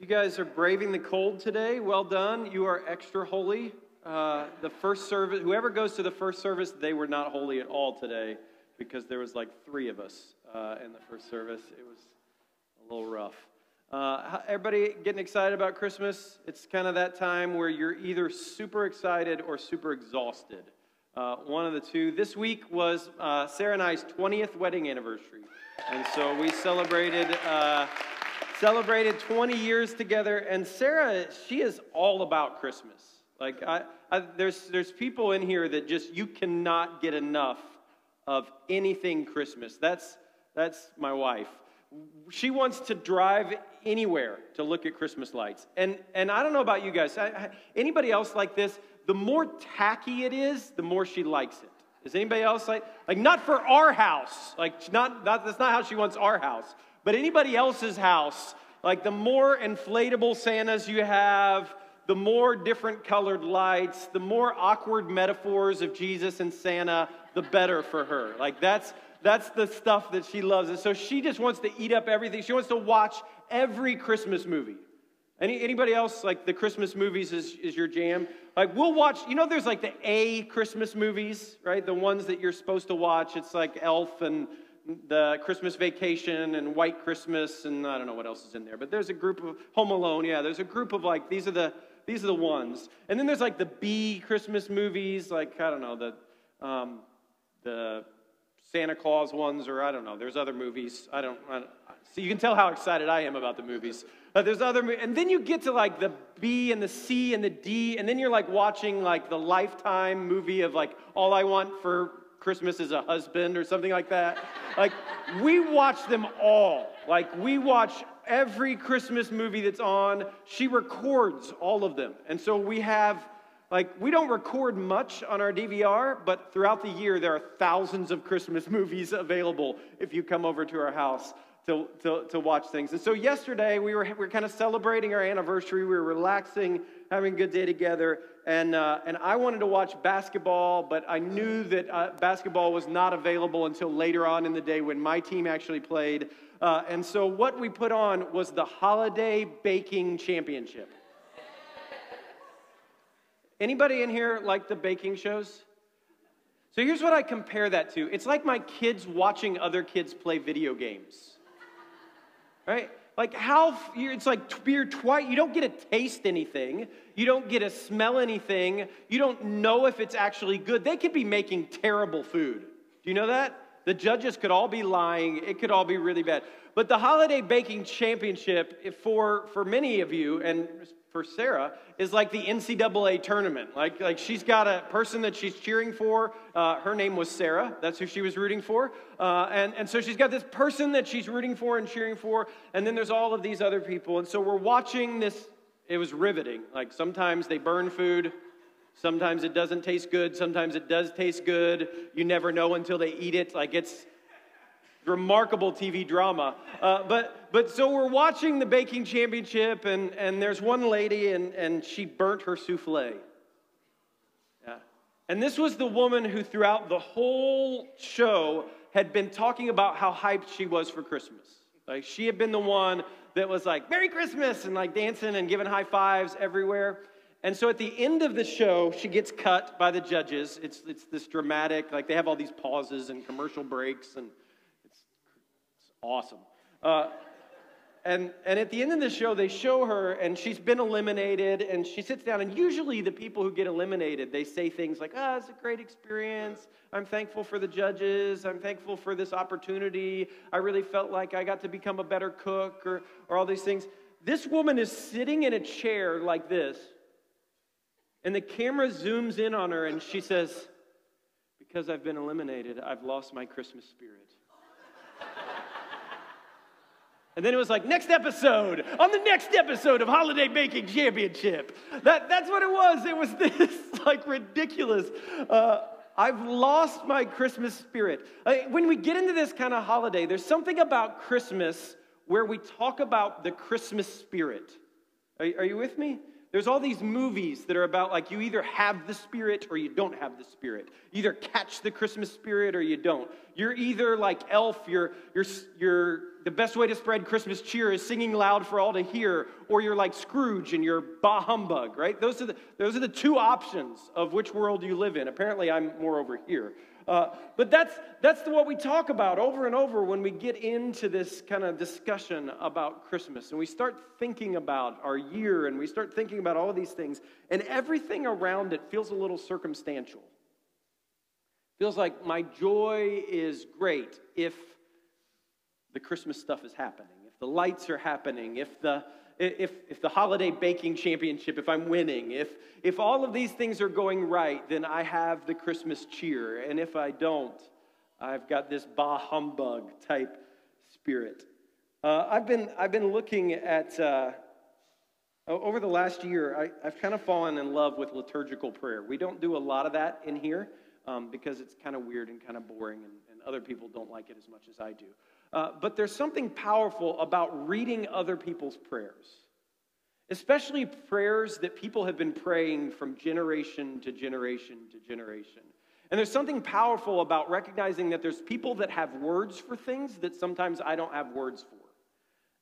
You guys are braving the cold today. Well done. You are extra holy. Uh, the first service, whoever goes to the first service, they were not holy at all today because there was like three of us uh, in the first service. It was a little rough. Uh, everybody getting excited about Christmas? It's kind of that time where you're either super excited or super exhausted. Uh, one of the two. This week was uh, Sarah and I's 20th wedding anniversary. And so we celebrated uh, celebrated 20 years together. And Sarah, she is all about Christmas. Like, I, I, there's, there's people in here that just, you cannot get enough of anything Christmas. That's, that's my wife. She wants to drive anywhere to look at Christmas lights. And, and I don't know about you guys. I, anybody else like this? The more tacky it is, the more she likes it. Is anybody else like, like not for our house, like not, not, that's not how she wants our house, but anybody else's house, like the more inflatable Santas you have, the more different colored lights, the more awkward metaphors of Jesus and Santa, the better for her. Like that's, that's the stuff that she loves. And so she just wants to eat up everything. She wants to watch every Christmas movie. Any, anybody else, like the Christmas movies is, is your jam? Like, we'll watch, you know, there's like the A Christmas movies, right? The ones that you're supposed to watch. It's like Elf and the Christmas Vacation and White Christmas, and I don't know what else is in there. But there's a group of Home Alone, yeah, there's a group of like, these are the, these are the ones. And then there's like the B Christmas movies, like, I don't know, the, um, the Santa Claus ones, or I don't know. There's other movies. I don't, I don't so you can tell how excited I am about the movies. Uh, there's other, and then you get to like the B and the C and the D, and then you're like watching like the Lifetime movie of like All I Want for Christmas is a Husband or something like that. like we watch them all. Like we watch every Christmas movie that's on. She records all of them, and so we have like, we don't record much on our DVR, but throughout the year, there are thousands of Christmas movies available if you come over to our house to, to, to watch things. And so, yesterday, we were, we were kind of celebrating our anniversary. We were relaxing, having a good day together. And, uh, and I wanted to watch basketball, but I knew that uh, basketball was not available until later on in the day when my team actually played. Uh, and so, what we put on was the Holiday Baking Championship. Anybody in here like the baking shows? So here's what I compare that to. It's like my kids watching other kids play video games. Right? Like how it's like beer twice. You don't get to taste anything. You don't get to smell anything. You don't know if it's actually good. They could be making terrible food. Do you know that? The judges could all be lying. It could all be really bad. But the holiday baking championship, for for many of you, and for Sarah is like the NCAA tournament. Like, like she's got a person that she's cheering for. Uh, her name was Sarah. That's who she was rooting for. Uh, and, and so she's got this person that she's rooting for and cheering for. And then there's all of these other people. And so we're watching this. It was riveting. Like sometimes they burn food. Sometimes it doesn't taste good. Sometimes it does taste good. You never know until they eat it. Like it's remarkable TV drama. Uh, but, but so we're watching the baking championship, and, and there's one lady, and, and she burnt her souffle. Yeah. And this was the woman who, throughout the whole show, had been talking about how hyped she was for Christmas. Like, she had been the one that was like, Merry Christmas, and like dancing and giving high fives everywhere. And so at the end of the show, she gets cut by the judges. It's, it's this dramatic, like they have all these pauses and commercial breaks and awesome. Uh, and, and at the end of the show, they show her, and she's been eliminated, and she sits down. And usually, the people who get eliminated, they say things like, "Ah, oh, it's a great experience. I'm thankful for the judges. I'm thankful for this opportunity. I really felt like I got to become a better cook," or, or all these things. This woman is sitting in a chair like this, and the camera zooms in on her, and she says, "Because I've been eliminated, I've lost my Christmas spirit." And then it was like, next episode, on the next episode of Holiday Baking Championship. That, that's what it was. It was this like ridiculous. Uh, I've lost my Christmas spirit. when we get into this kind of holiday, there's something about Christmas where we talk about the Christmas spirit. Are, are you with me? There's all these movies that are about like you either have the spirit or you don't have the spirit. You either catch the Christmas spirit or you don't. You're either like Elf, you're, you're, you're the best way to spread Christmas cheer is singing loud for all to hear, or you're like Scrooge and you're bah humbug, right? Those are the, those are the two options of which world you live in. Apparently, I'm more over here. Uh, but that's, that's what we talk about over and over when we get into this kind of discussion about Christmas. And we start thinking about our year and we start thinking about all these things. And everything around it feels a little circumstantial. Feels like my joy is great if the Christmas stuff is happening, if the lights are happening, if the if, if the holiday baking championship, if I'm winning, if, if all of these things are going right, then I have the Christmas cheer. And if I don't, I've got this bah humbug type spirit. Uh, I've, been, I've been looking at, uh, over the last year, I, have kind of fallen in love with liturgical prayer. We don't do a lot of that in here um, because it's kind of weird and kind of boring, and, and other people don't like it as much as I do. Uh, but there's something powerful about reading other people's prayers, especially prayers that people have been praying from generation to generation to generation. And there's something powerful about recognizing that there's people that have words for things that sometimes I don't have words for.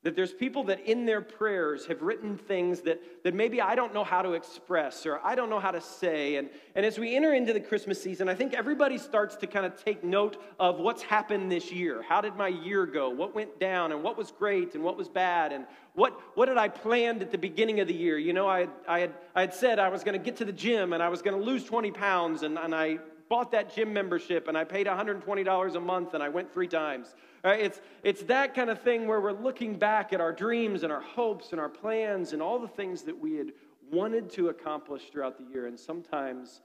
That there's people that in their prayers have written things that, that maybe I don't know how to express or I don't know how to say. And, and as we enter into the Christmas season, I think everybody starts to kind of take note of what's happened this year. How did my year go? What went down? And what was great and what was bad? And what, what did I planned at the beginning of the year? You know, I, I, had, I had said I was going to get to the gym and I was going to lose 20 pounds, and, and I bought that gym membership and I paid $120 a month and I went three times. Right? It's, it's that kind of thing where we're looking back at our dreams and our hopes and our plans and all the things that we had wanted to accomplish throughout the year. And sometimes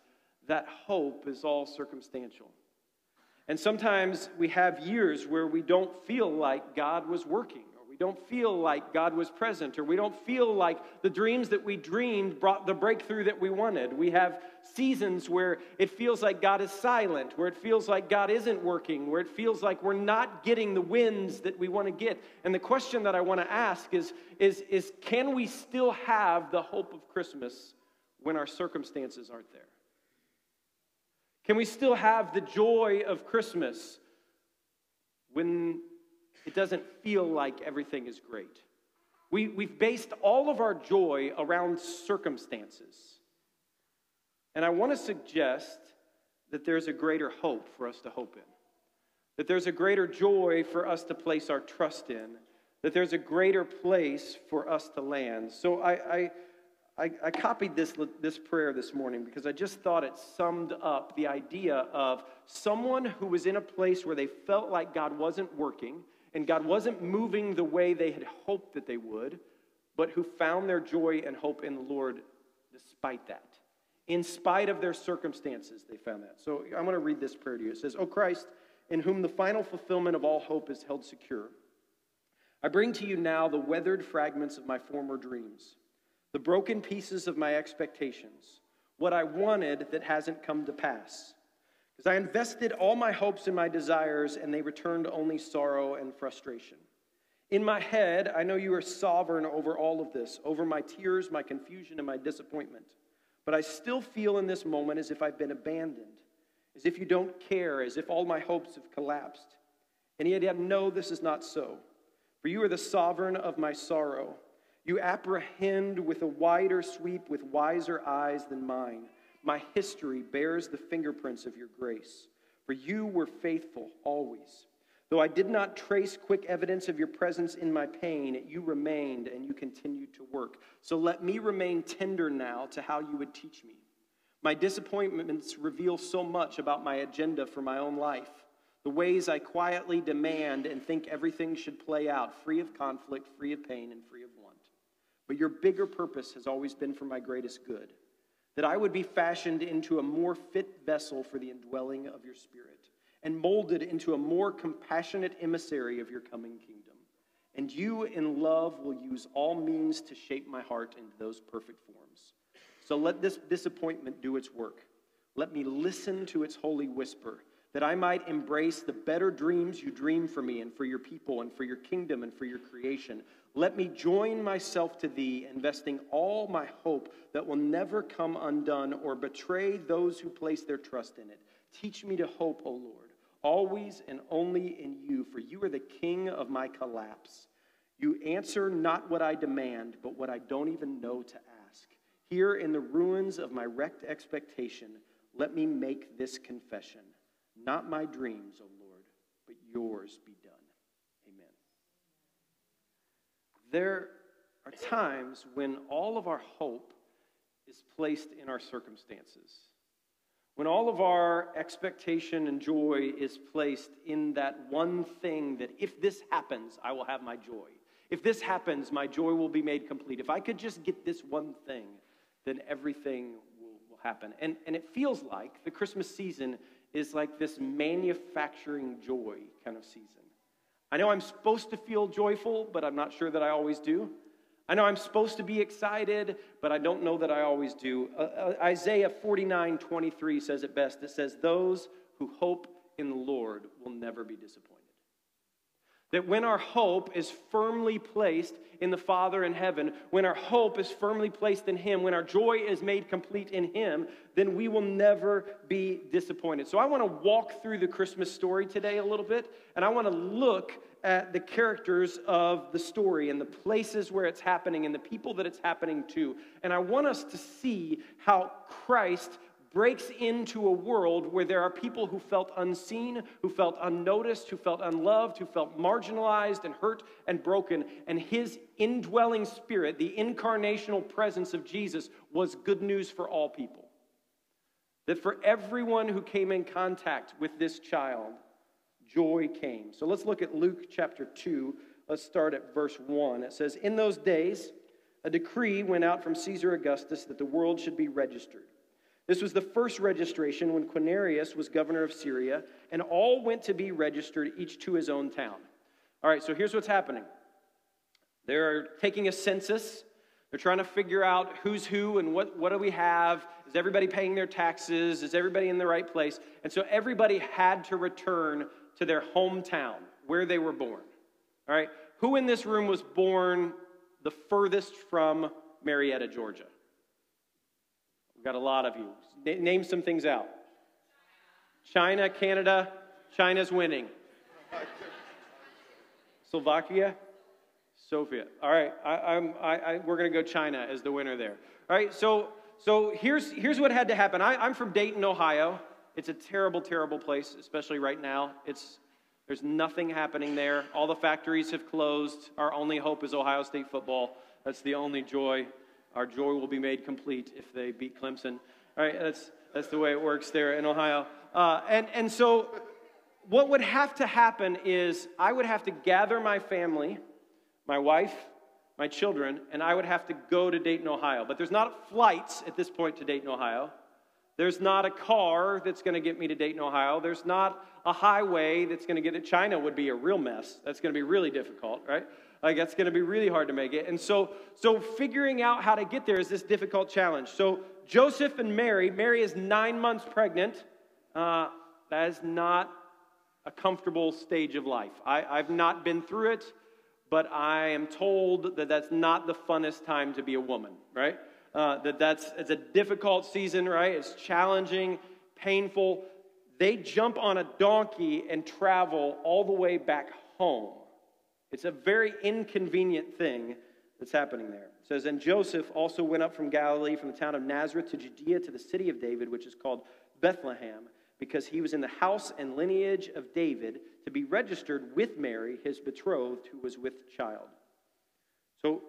that hope is all circumstantial. And sometimes we have years where we don't feel like God was working we don't feel like God was present, or we don't feel like the dreams that we dreamed brought the breakthrough that we wanted. We have seasons where it feels like God is silent, where it feels like God isn't working, where it feels like we're not getting the wins that we want to get. And the question that I want to ask is, is, is can we still have the hope of Christmas when our circumstances aren't there? Can we still have the joy of Christmas when it doesn't feel like everything is great. We, we've based all of our joy around circumstances. And I want to suggest that there's a greater hope for us to hope in, that there's a greater joy for us to place our trust in, that there's a greater place for us to land. So I, I, I, copied this, this prayer this morning because I just thought it summed up the idea of someone who was in a place where they felt like God wasn't working and God wasn't moving the way they had hoped that they would, but who found their joy and hope in the Lord despite that. In spite of their circumstances, they found that. So I'm going to read this prayer to you. It says, O Christ, in whom the final fulfillment of all hope is held secure, I bring to you now the weathered fragments of my former dreams, the broken pieces of my expectations, what I wanted that hasn't come to pass. Because I invested all my hopes and my desires, and they returned only sorrow and frustration. In my head, I know you are sovereign over all of this, over my tears, my confusion, and my disappointment. But I still feel in this moment as if I've been abandoned, as if you don't care, as if all my hopes have collapsed. And yet I know this is not so. For you are the sovereign of my sorrow. You apprehend with a wider sweep, with wiser eyes than mine. My history bears the fingerprints of your grace, for you were faithful always. Though I did not trace quick evidence of your presence in my pain, you remained and you continued to work. So let me remain tender now to how you would teach me. My disappointments reveal so much about my agenda for my own life, the ways I quietly demand and think everything should play out, free of conflict, free of pain, and free of want. But your bigger purpose has always been for my greatest good that I would be fashioned into a more fit vessel for the indwelling of your Spirit, and molded into a more compassionate emissary of your coming kingdom. And you, in love, will use all means to shape my heart into those perfect forms. So let this disappointment do its work. Let me listen to its holy whisper, that I might embrace the better dreams you dream for me and for your people and for your kingdom and for your creation. Let me join myself to thee, investing all my hope that will never come undone or betray those who place their trust in it. Teach me to hope, O Lord, always and only in you, for you are the king of my collapse. You answer not what I demand, but what I don't even know to ask. Here in the ruins of my wrecked expectation, let me make this confession. Not my dreams, O Lord, but yours be done. Amen. There are times when all of our hope is placed in our circumstances. When all of our expectation and joy is placed in that one thing that if this happens, I will have my joy. If this happens, my joy will be made complete. If I could just get this one thing, then everything will, will happen. And, and it feels like the Christmas season is like this manufacturing joy kind of season. I know I'm supposed to feel joyful, but I'm not sure that I always do. I know I'm supposed to be excited, but I don't know that I always do. Uh, uh, Isaiah 49 23 says it best. It says, Those who hope in the Lord will never be disappointed. That when our hope is firmly placed in the Father in heaven, when our hope is firmly placed in Him, when our joy is made complete in Him, then we will never be disappointed. So I want to walk through the Christmas story today a little bit, and I want to look at the characters of the story and the places where it's happening and the people that it's happening to. And I want us to see how Christ breaks into a world where there are people who felt unseen, who felt unnoticed, who felt unloved, who felt marginalized and hurt and broken. And his indwelling spirit, the incarnational presence of Jesus, was good news for all people. That for everyone who came in contact with this child, joy came. So let's look at Luke chapter 2. Let's start at verse 1. It says, In those days, a decree went out from Caesar Augustus that the world should be registered. This was the first registration when Quirinius was governor of Syria, and all went to be registered, each to his own town. All right, so here's what's happening they're taking a census. They're trying to figure out who's who and what, what do we have. Is everybody paying their taxes? Is everybody in the right place? And so everybody had to return to their hometown where they were born. All right, who in this room was born the furthest from Marietta, Georgia? We've got a lot of you. name some things out. China, Canada. China's winning. Slovakia, Sophia. All right, I, am I, I, we're going to go China as the winner there. All right, so so here's here's what had to happen. I, I'm from Dayton, Ohio. It's a terrible, terrible place, especially right now. It's there's nothing happening there. All the factories have closed. Our only hope is Ohio State football. That's the only joy our joy will be made complete if they beat Clemson. All right, that's, that's the way it works there in Ohio. Uh, and, and so, what would have to happen is I would have to gather my family, my wife, my children, and I would have to go to Dayton, Ohio. But there's not flights at this point to Dayton, Ohio. There's not a car that's going to get me to Dayton, Ohio. There's not a highway that's going to get to China would be a real mess. That's going to be really difficult, right? Like that's going to be really hard to make it. And so, so figuring out how to get there is this difficult challenge. So Joseph and Mary, Mary is nine months pregnant. Uh, that is not a comfortable stage of life. I, I've not been through it, but I am told that that's not the funnest time to be a woman, right? Uh, that that's it's a difficult season, right? It's challenging, painful. They jump on a donkey and travel all the way back home. It's a very inconvenient thing that's happening there. It says, And Joseph also went up from Galilee, from the town of Nazareth to Judea to the city of David, which is called Bethlehem, because he was in the house and lineage of David to be registered with Mary, his betrothed, who was with child. So,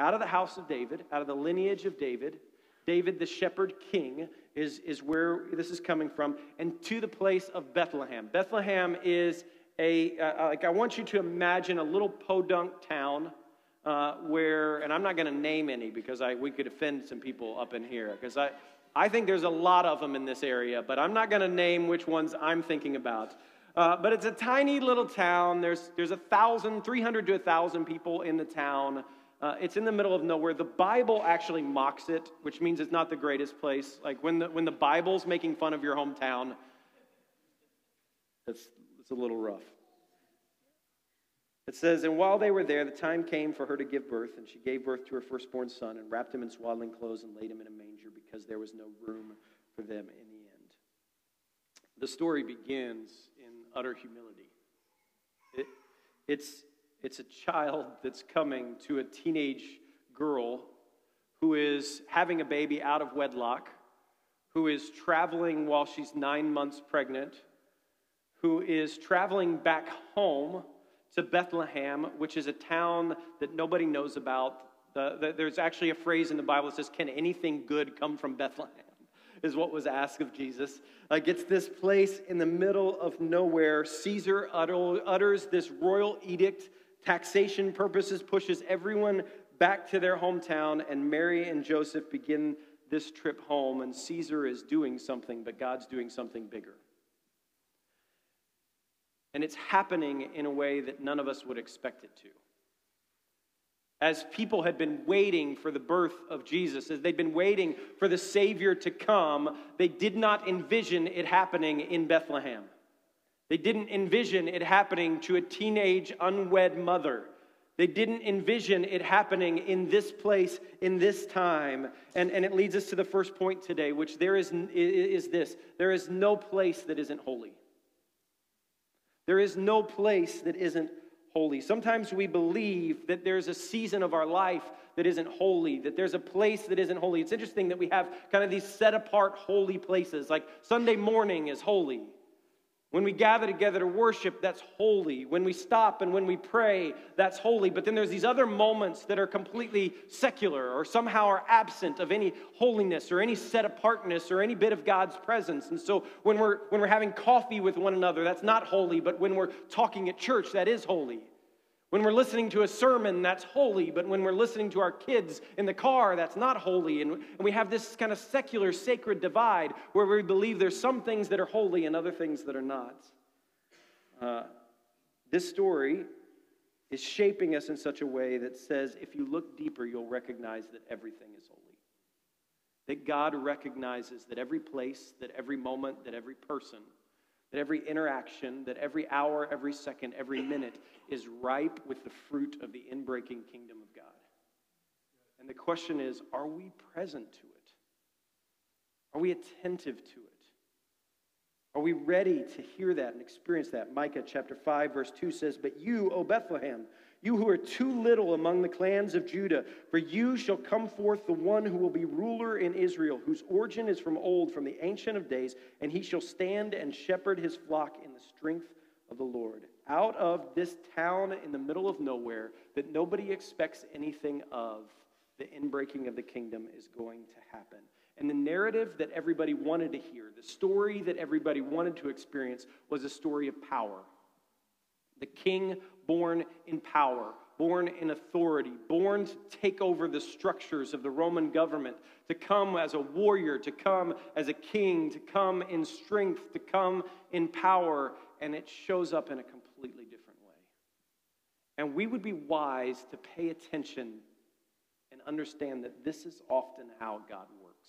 out of the house of David, out of the lineage of David, David, the shepherd king, is, is where this is coming from, and to the place of Bethlehem. Bethlehem is a, uh, uh, like I want you to imagine a little podunk town uh, where, and I'm not going to name any because I, we could offend some people up in here because I, I think there's a lot of them in this area, but I'm not going to name which ones I'm thinking about. Uh, but it's a tiny little town. There's, there's a thousand, 300 to a thousand people in the town. Uh, it's in the middle of nowhere. The Bible actually mocks it, which means it's not the greatest place. Like when the, when the Bible's making fun of your hometown, it's it's a little rough. It says, And while they were there, the time came for her to give birth, and she gave birth to her firstborn son, and wrapped him in swaddling clothes, and laid him in a manger, because there was no room for them in the end. The story begins in utter humility. It, it's, it's a child that's coming to a teenage girl who is having a baby out of wedlock, who is traveling while she's nine months pregnant, who is traveling back home to Bethlehem, which is a town that nobody knows about. The, the, there's actually a phrase in the Bible that says, Can anything good come from Bethlehem? Is what was asked of Jesus. Like it's this place in the middle of nowhere. Caesar utter, utters this royal edict, taxation purposes, pushes everyone back to their hometown, and Mary and Joseph begin this trip home. And Caesar is doing something, but God's doing something bigger. And it's happening in a way that none of us would expect it to. As people had been waiting for the birth of Jesus, as they'd been waiting for the Savior to come, they did not envision it happening in Bethlehem. They didn't envision it happening to a teenage unwed mother. They didn't envision it happening in this place, in this time. And, and it leads us to the first point today, which there is, is this there is no place that isn't holy. There is no place that isn't holy. Sometimes we believe that there's a season of our life that isn't holy, that there's a place that isn't holy. It's interesting that we have kind of these set apart holy places, like Sunday morning is holy. When we gather together to worship, that's holy. When we stop and when we pray, that's holy. But then there's these other moments that are completely secular or somehow are absent of any holiness or any set apartness or any bit of God's presence. And so when we're, when we're having coffee with one another, that's not holy. But when we're talking at church, that is holy. When we're listening to a sermon, that's holy, but when we're listening to our kids in the car, that's not holy. And, we have this kind of secular, sacred divide where we believe there's some things that are holy and other things that are not. Uh, this story is shaping us in such a way that says if you look deeper, you'll recognize that everything is holy. That God recognizes that every place, that every moment, that every person that every interaction, that every hour, every second, every minute is ripe with the fruit of the inbreaking kingdom of God. And the question is are we present to it? Are we attentive to it? Are we ready to hear that and experience that? Micah chapter 5, verse 2 says, But you, O Bethlehem, you who are too little among the clans of Judah, for you shall come forth the one who will be ruler in Israel, whose origin is from old, from the Ancient of Days, and he shall stand and shepherd his flock in the strength of the Lord. Out of this town in the middle of nowhere that nobody expects anything of, the inbreaking of the kingdom is going to happen. And the narrative that everybody wanted to hear, the story that everybody wanted to experience, was a story of power. The king born in power, born in authority, born to take over the structures of the Roman government, to come as a warrior, to come as a king, to come in strength, to come in power, and it shows up in a completely different way. And we would be wise to pay attention and understand that this is often how God works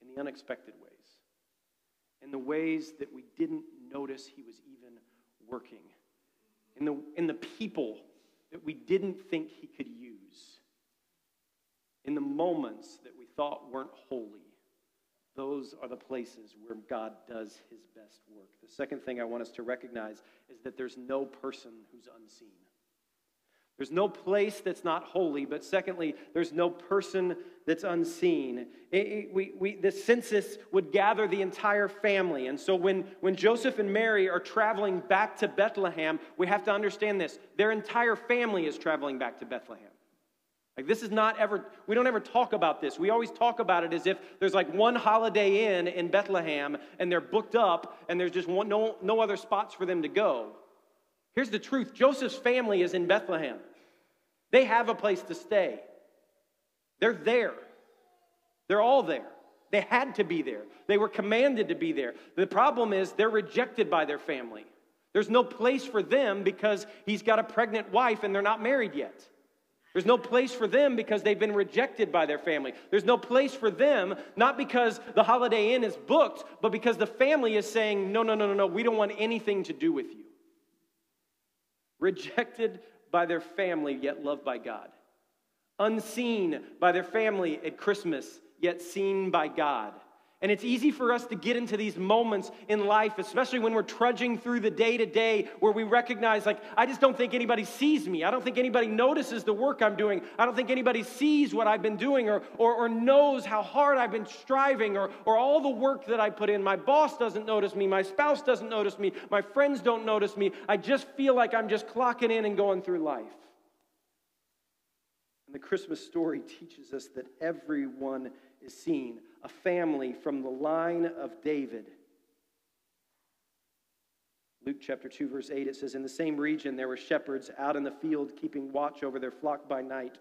in the unexpected ways, in the ways that we didn't notice He was even working in the, in the people that we didn't think he could use, in the moments that we thought weren't holy. Those are the places where God does his best work. The second thing I want us to recognize is that there's no person who's unseen. There's no place that's not holy, but secondly, there's no person that's unseen. It, it, we, we, the census would gather the entire family. And so when, when Joseph and Mary are traveling back to Bethlehem, we have to understand this. Their entire family is traveling back to Bethlehem. Like, this is not ever, we don't ever talk about this. We always talk about it as if there's like one holiday inn in Bethlehem and they're booked up and there's just one, no, no other spots for them to go. Here's the truth Joseph's family is in Bethlehem, they have a place to stay. They're there. They're all there. They had to be there. They were commanded to be there. The problem is they're rejected by their family. There's no place for them because he's got a pregnant wife and they're not married yet. There's no place for them because they've been rejected by their family. There's no place for them, not because the Holiday Inn is booked, but because the family is saying, no, no, no, no, no, we don't want anything to do with you. Rejected by their family, yet loved by God, unseen by their family at Christmas, yet seen by God. And it's easy for us to get into these moments in life, especially when we're trudging through the day to day, where we recognize, like, I just don't think anybody sees me. I don't think anybody notices the work I'm doing. I don't think anybody sees what I've been doing or, or, or knows how hard I've been striving or, or all the work that I put in. My boss doesn't notice me. My spouse doesn't notice me. My friends don't notice me. I just feel like I'm just clocking in and going through life. And the Christmas story teaches us that everyone is seen a family from the line of David. Luke chapter 2, verse 8, it says, In the same region there were shepherds out in the field keeping watch over their flock by night.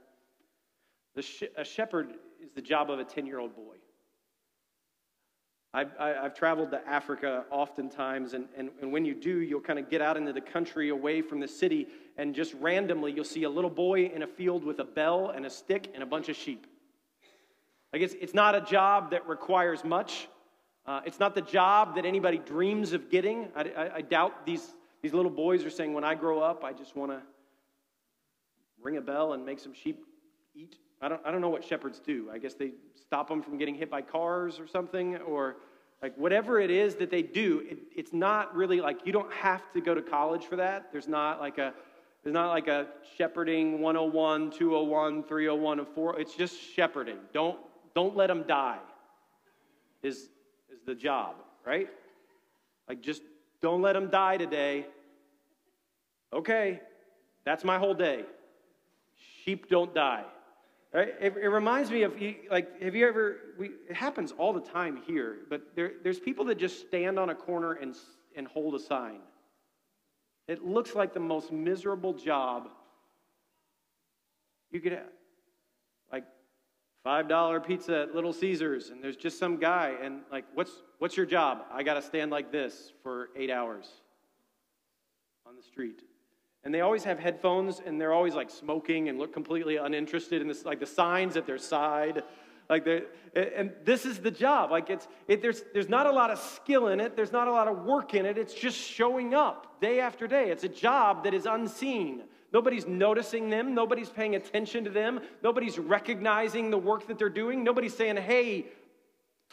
A shepherd is the job of a 10 year old boy. I've, I've, traveled to Africa oftentimes, and, and, and when you do, you'll kind of get out into the country away from the city, and just randomly you'll see a little boy in a field with a bell and a stick and a bunch of sheep. Like, it's, it's not a job that requires much. Uh, it's not the job that anybody dreams of getting. I, I, I doubt these, these little boys are saying, when I grow up, I just want to ring a bell and make some sheep eat. I don't, I don't know what shepherds do. I guess they stop them from getting hit by cars or something, or like whatever it is that they do, it, it's not really like you don't have to go to college for that. There's not like a there's not like a shepherding 101, 201, 301, and 4. It's just shepherding. Don't don't let them die is, is the job, right? Like, just don't let them die today. Okay, that's my whole day. Sheep don't die. Right? It, it, reminds me of, like, have you ever, we, it happens all the time here, but there, there's people that just stand on a corner and, and hold a sign. It looks like the most miserable job you could have. $5 pizza at Little Caesars, and there's just some guy, and like, what's, what's your job? I got to stand like this for eight hours on the street. And they always have headphones, and they're always like smoking and look completely uninterested in this, like the signs at their side. Like and this is the job. Like it's, it, there's, there's not a lot of skill in it. There's not a lot of work in it. It's just showing up day after day. It's a job that is unseen. Nobody's noticing them. Nobody's paying attention to them. Nobody's recognizing the work that they're doing. Nobody's saying, hey,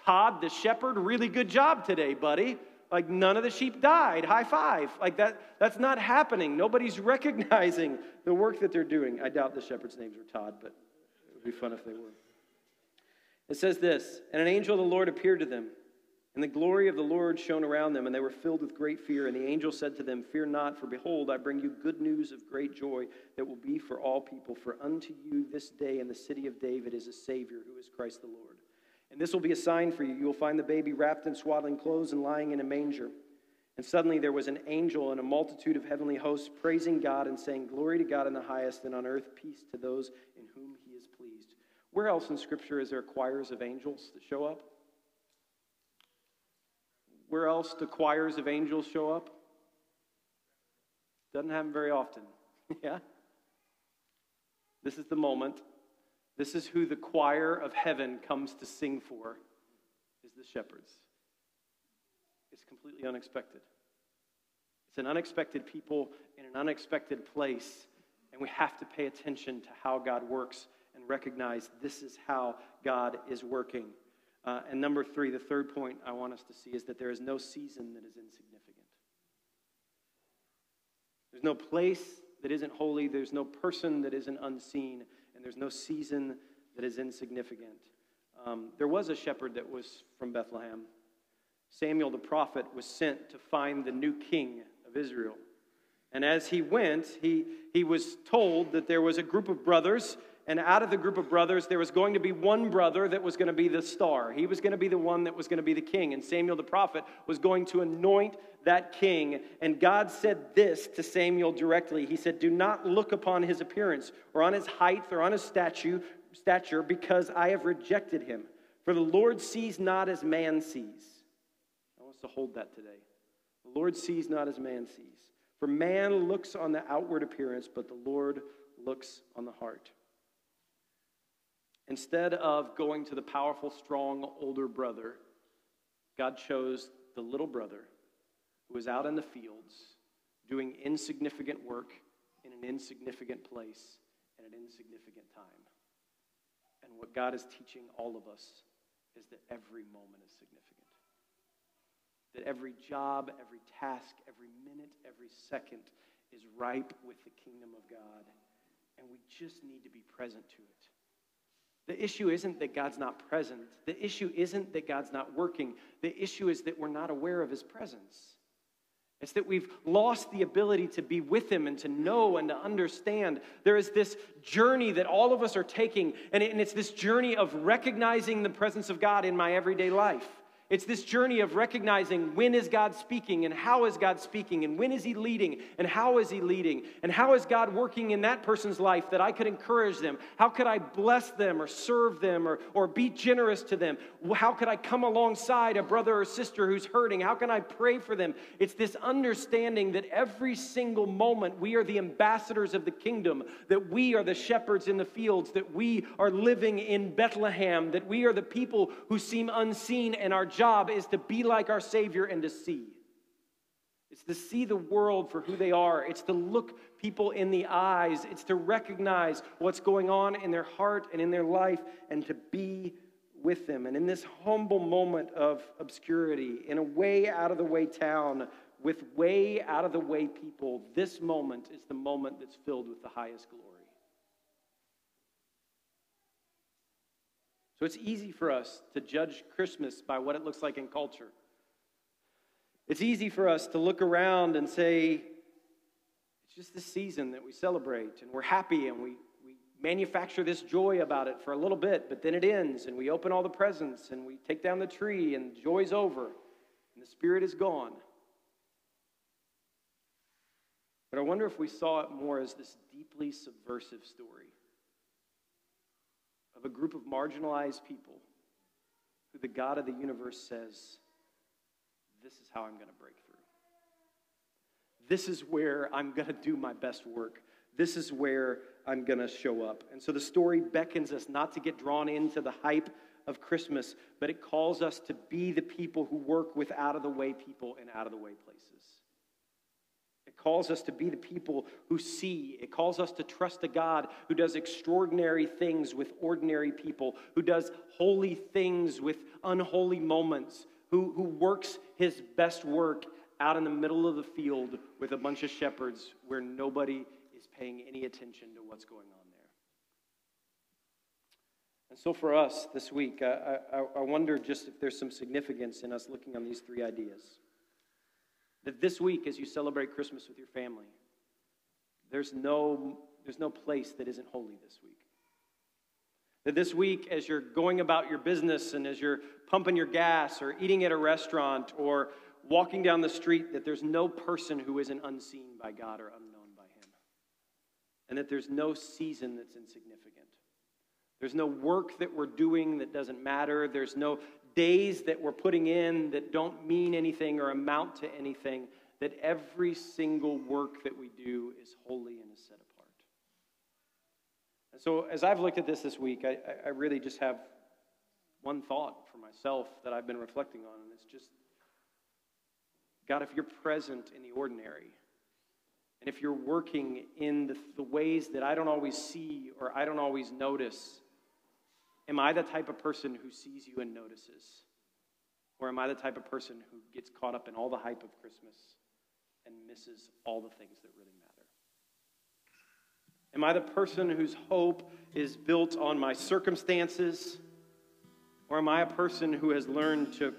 Todd, the shepherd, really good job today, buddy. Like none of the sheep died. High five. Like that, that's not happening. Nobody's recognizing the work that they're doing. I doubt the shepherd's names were Todd, but it would be fun if they were. It says this And an angel of the Lord appeared to them and the glory of the Lord shone around them, and they were filled with great fear. And the angel said to them, Fear not, for behold, I bring you good news of great joy that will be for all people. For unto you this day in the city of David is a Savior, who is Christ the Lord. And this will be a sign for you. You will find the baby wrapped in swaddling clothes and lying in a manger. And suddenly there was an angel and a multitude of heavenly hosts praising God and saying, Glory to God in the highest, and on earth peace to those in whom he is pleased. Where else in Scripture is there choirs of angels that show up? Where else do choirs of angels show up? Doesn't happen very often. yeah? This is the moment. This is who the choir of heaven comes to sing for is the shepherds. It's completely unexpected. It's an unexpected people in an unexpected place, and we have to pay attention to how God works and recognize this is how God is working. Uh, and number three, the third point I want us to see is that there is no season that is insignificant. There's no place that isn't holy, there's no person that isn't unseen, and there's no season that is insignificant. Um, there was a shepherd that was from Bethlehem. Samuel the prophet was sent to find the new king of Israel. And as he went, he, he was told that there was a group of brothers and out of the group of brothers, there was going to be one brother that was going to be the star. He was going to be the one that was going to be the king. And Samuel the prophet was going to anoint that king. And God said this to Samuel directly He said, Do not look upon his appearance, or on his height, or on his statue, stature, because I have rejected him. For the Lord sees not as man sees. I want us to hold that today. The Lord sees not as man sees. For man looks on the outward appearance, but the Lord looks on the heart. Instead of going to the powerful, strong older brother, God chose the little brother who was out in the fields doing insignificant work in an insignificant place at an insignificant time. And what God is teaching all of us is that every moment is significant. That every job, every task, every minute, every second is ripe with the kingdom of God. And we just need to be present to it. The issue isn't that God's not present. The issue isn't that God's not working. The issue is that we're not aware of his presence. It's that we've lost the ability to be with Him and to know and to understand. There is this journey that all of us are taking, and it's this journey of recognizing the presence of God in my everyday life. It's this journey of recognizing when is God speaking and how is God speaking and when is He leading and how is He leading and how is God working in that person's life that I could encourage them? How could I bless them or serve them or, or be generous to them? How could I come alongside a brother or sister who's hurting? How can I pray for them? It's this understanding that every single moment we are the ambassadors of the kingdom, that we are the shepherds in the fields, that we are living in Bethlehem, that we are the people who seem unseen and are job is to be like our Savior and to see. It's to see the world for who they are. It's to look people in the eyes. It's to recognize what's going on in their heart and in their life and to be with them. And in this humble moment of obscurity, in a way out of the way town with way out of the way people, this moment is the moment that's filled with the highest glory. So it's easy for us to judge Christmas by what it looks like in culture. It's easy for us to look around and say, it's just the season that we celebrate and we're happy and we, we manufacture this joy about it for a little bit, but then it ends and we open all the presents and we take down the tree and joy's over and the spirit is gone. But I wonder if we saw it more as this deeply subversive story of a group of marginalized people who the God of the universe says, This is how I'm going to break through. This is where I'm going to do my best work. This is where I'm going to show up. And so the story beckons us not to get drawn into the hype of Christmas, but it calls us to be the people who work with out of the way people in out of the way places. Calls us to be the people who see. It calls us to trust a God who does extraordinary things with ordinary people, who does holy things with unholy moments, who, who works his best work out in the middle of the field with a bunch of shepherds where nobody is paying any attention to what's going on there. And so for us this week, I, I, I wonder just if there's some significance in us looking on these three ideas. That this week, as you celebrate Christmas with your family, there's no, there's no place that isn't holy this week. That this week, as you're going about your business and as you're pumping your gas or eating at a restaurant or walking down the street, that there's no person who isn't unseen by God or unknown by Him. And that there's no season that's insignificant. There's no work that we're doing that doesn't matter. There's no days that we're putting in that don't mean anything or amount to anything, that every single work that we do is holy and is set apart. And so, as I've looked at this this week, I, I really just have one thought for myself that I've been reflecting on, and it's just God, if you're present in the ordinary, and if you're working in the, the ways that I don't always see or I don't always notice, Am I the type of person who sees you and notices? Or am I the type of person who gets caught up in all the hype of Christmas and misses all the things that really matter? Am I the person whose hope is built on my circumstances? Or am I a person who has learned to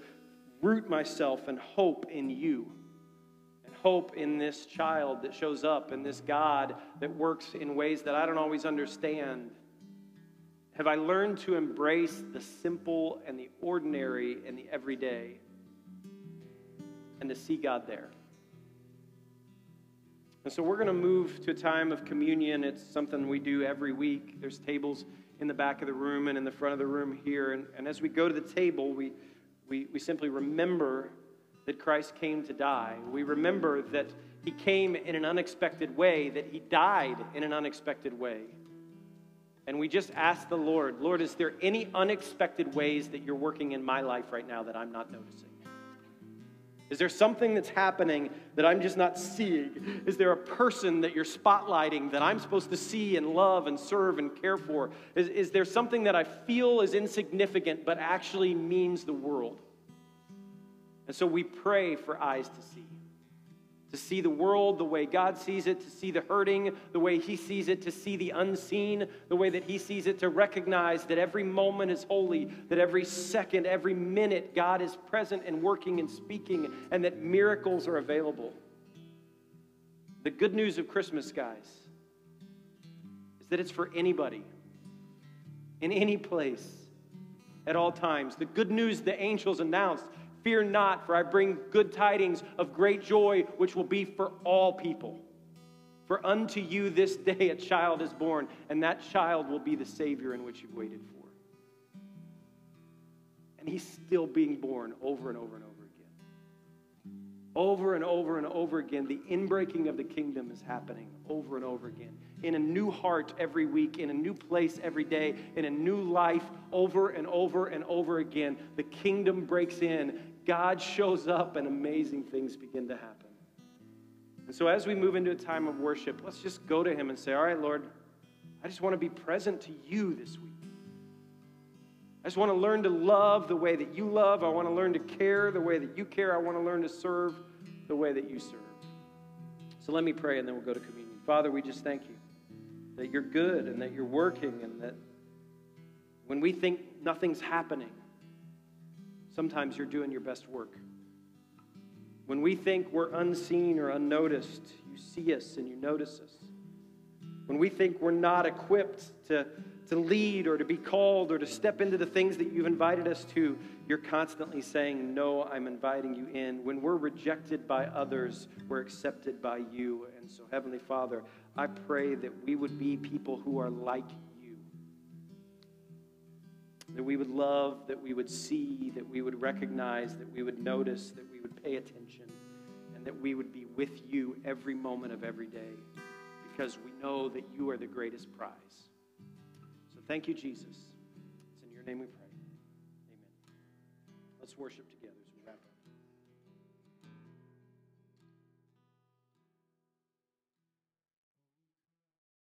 root myself and hope in you? And hope in this child that shows up and this God that works in ways that I don't always understand have I learned to embrace the simple and the ordinary and the everyday and to see God there? And so we're going to move to a time of communion. It's something we do every week. There's tables in the back of the room and in the front of the room here. And, and as we go to the table, we, we, we simply remember that Christ came to die. We remember that he came in an unexpected way, that he died in an unexpected way. And we just ask the Lord, Lord, is there any unexpected ways that you're working in my life right now that I'm not noticing? Is there something that's happening that I'm just not seeing? Is there a person that you're spotlighting that I'm supposed to see and love and serve and care for? Is, is there something that I feel is insignificant but actually means the world? And so we pray for eyes to see to see the world the way God sees it, to see the hurting the way He sees it, to see the unseen the way that He sees it, to recognize that every moment is holy, that every second, every minute, God is present and working and speaking, and that miracles are available. The good news of Christmas, guys, is that it's for anybody, in any place, at all times. The good news the angels announced Fear not, for I bring good tidings of great joy, which will be for all people. For unto you this day a child is born, and that child will be the Savior in which you've waited for. And he's still being born over and over and over again. Over and over and over again, the inbreaking of the kingdom is happening over and over again. In a new heart every week, in a new place every day, in a new life over and over and over again. The kingdom breaks in God shows up and amazing things begin to happen. And so, as we move into a time of worship, let's just go to Him and say, All right, Lord, I just want to be present to you this week. I just want to learn to love the way that you love. I want to learn to care the way that you care. I want to learn to serve the way that you serve. So let me pray and then we'll go to communion. Father, we just thank you that you're good and that you're working and that when we think nothing's happening, sometimes you're doing your best work. When we think we're unseen or unnoticed, you see us and you notice us. When we think we're not equipped to, to lead or to be called or to step into the things that you've invited us to, you're constantly saying, No, I'm inviting you in. When we're rejected by others, we're accepted by you. And so, Heavenly Father, I pray that we would be people who are like that we would love, that we would see, that we would recognize, that we would notice, that we would pay attention, and that we would be with you every moment of every day because we know that you are the greatest prize. So thank you, Jesus. It's in your name we pray. Amen. Let's worship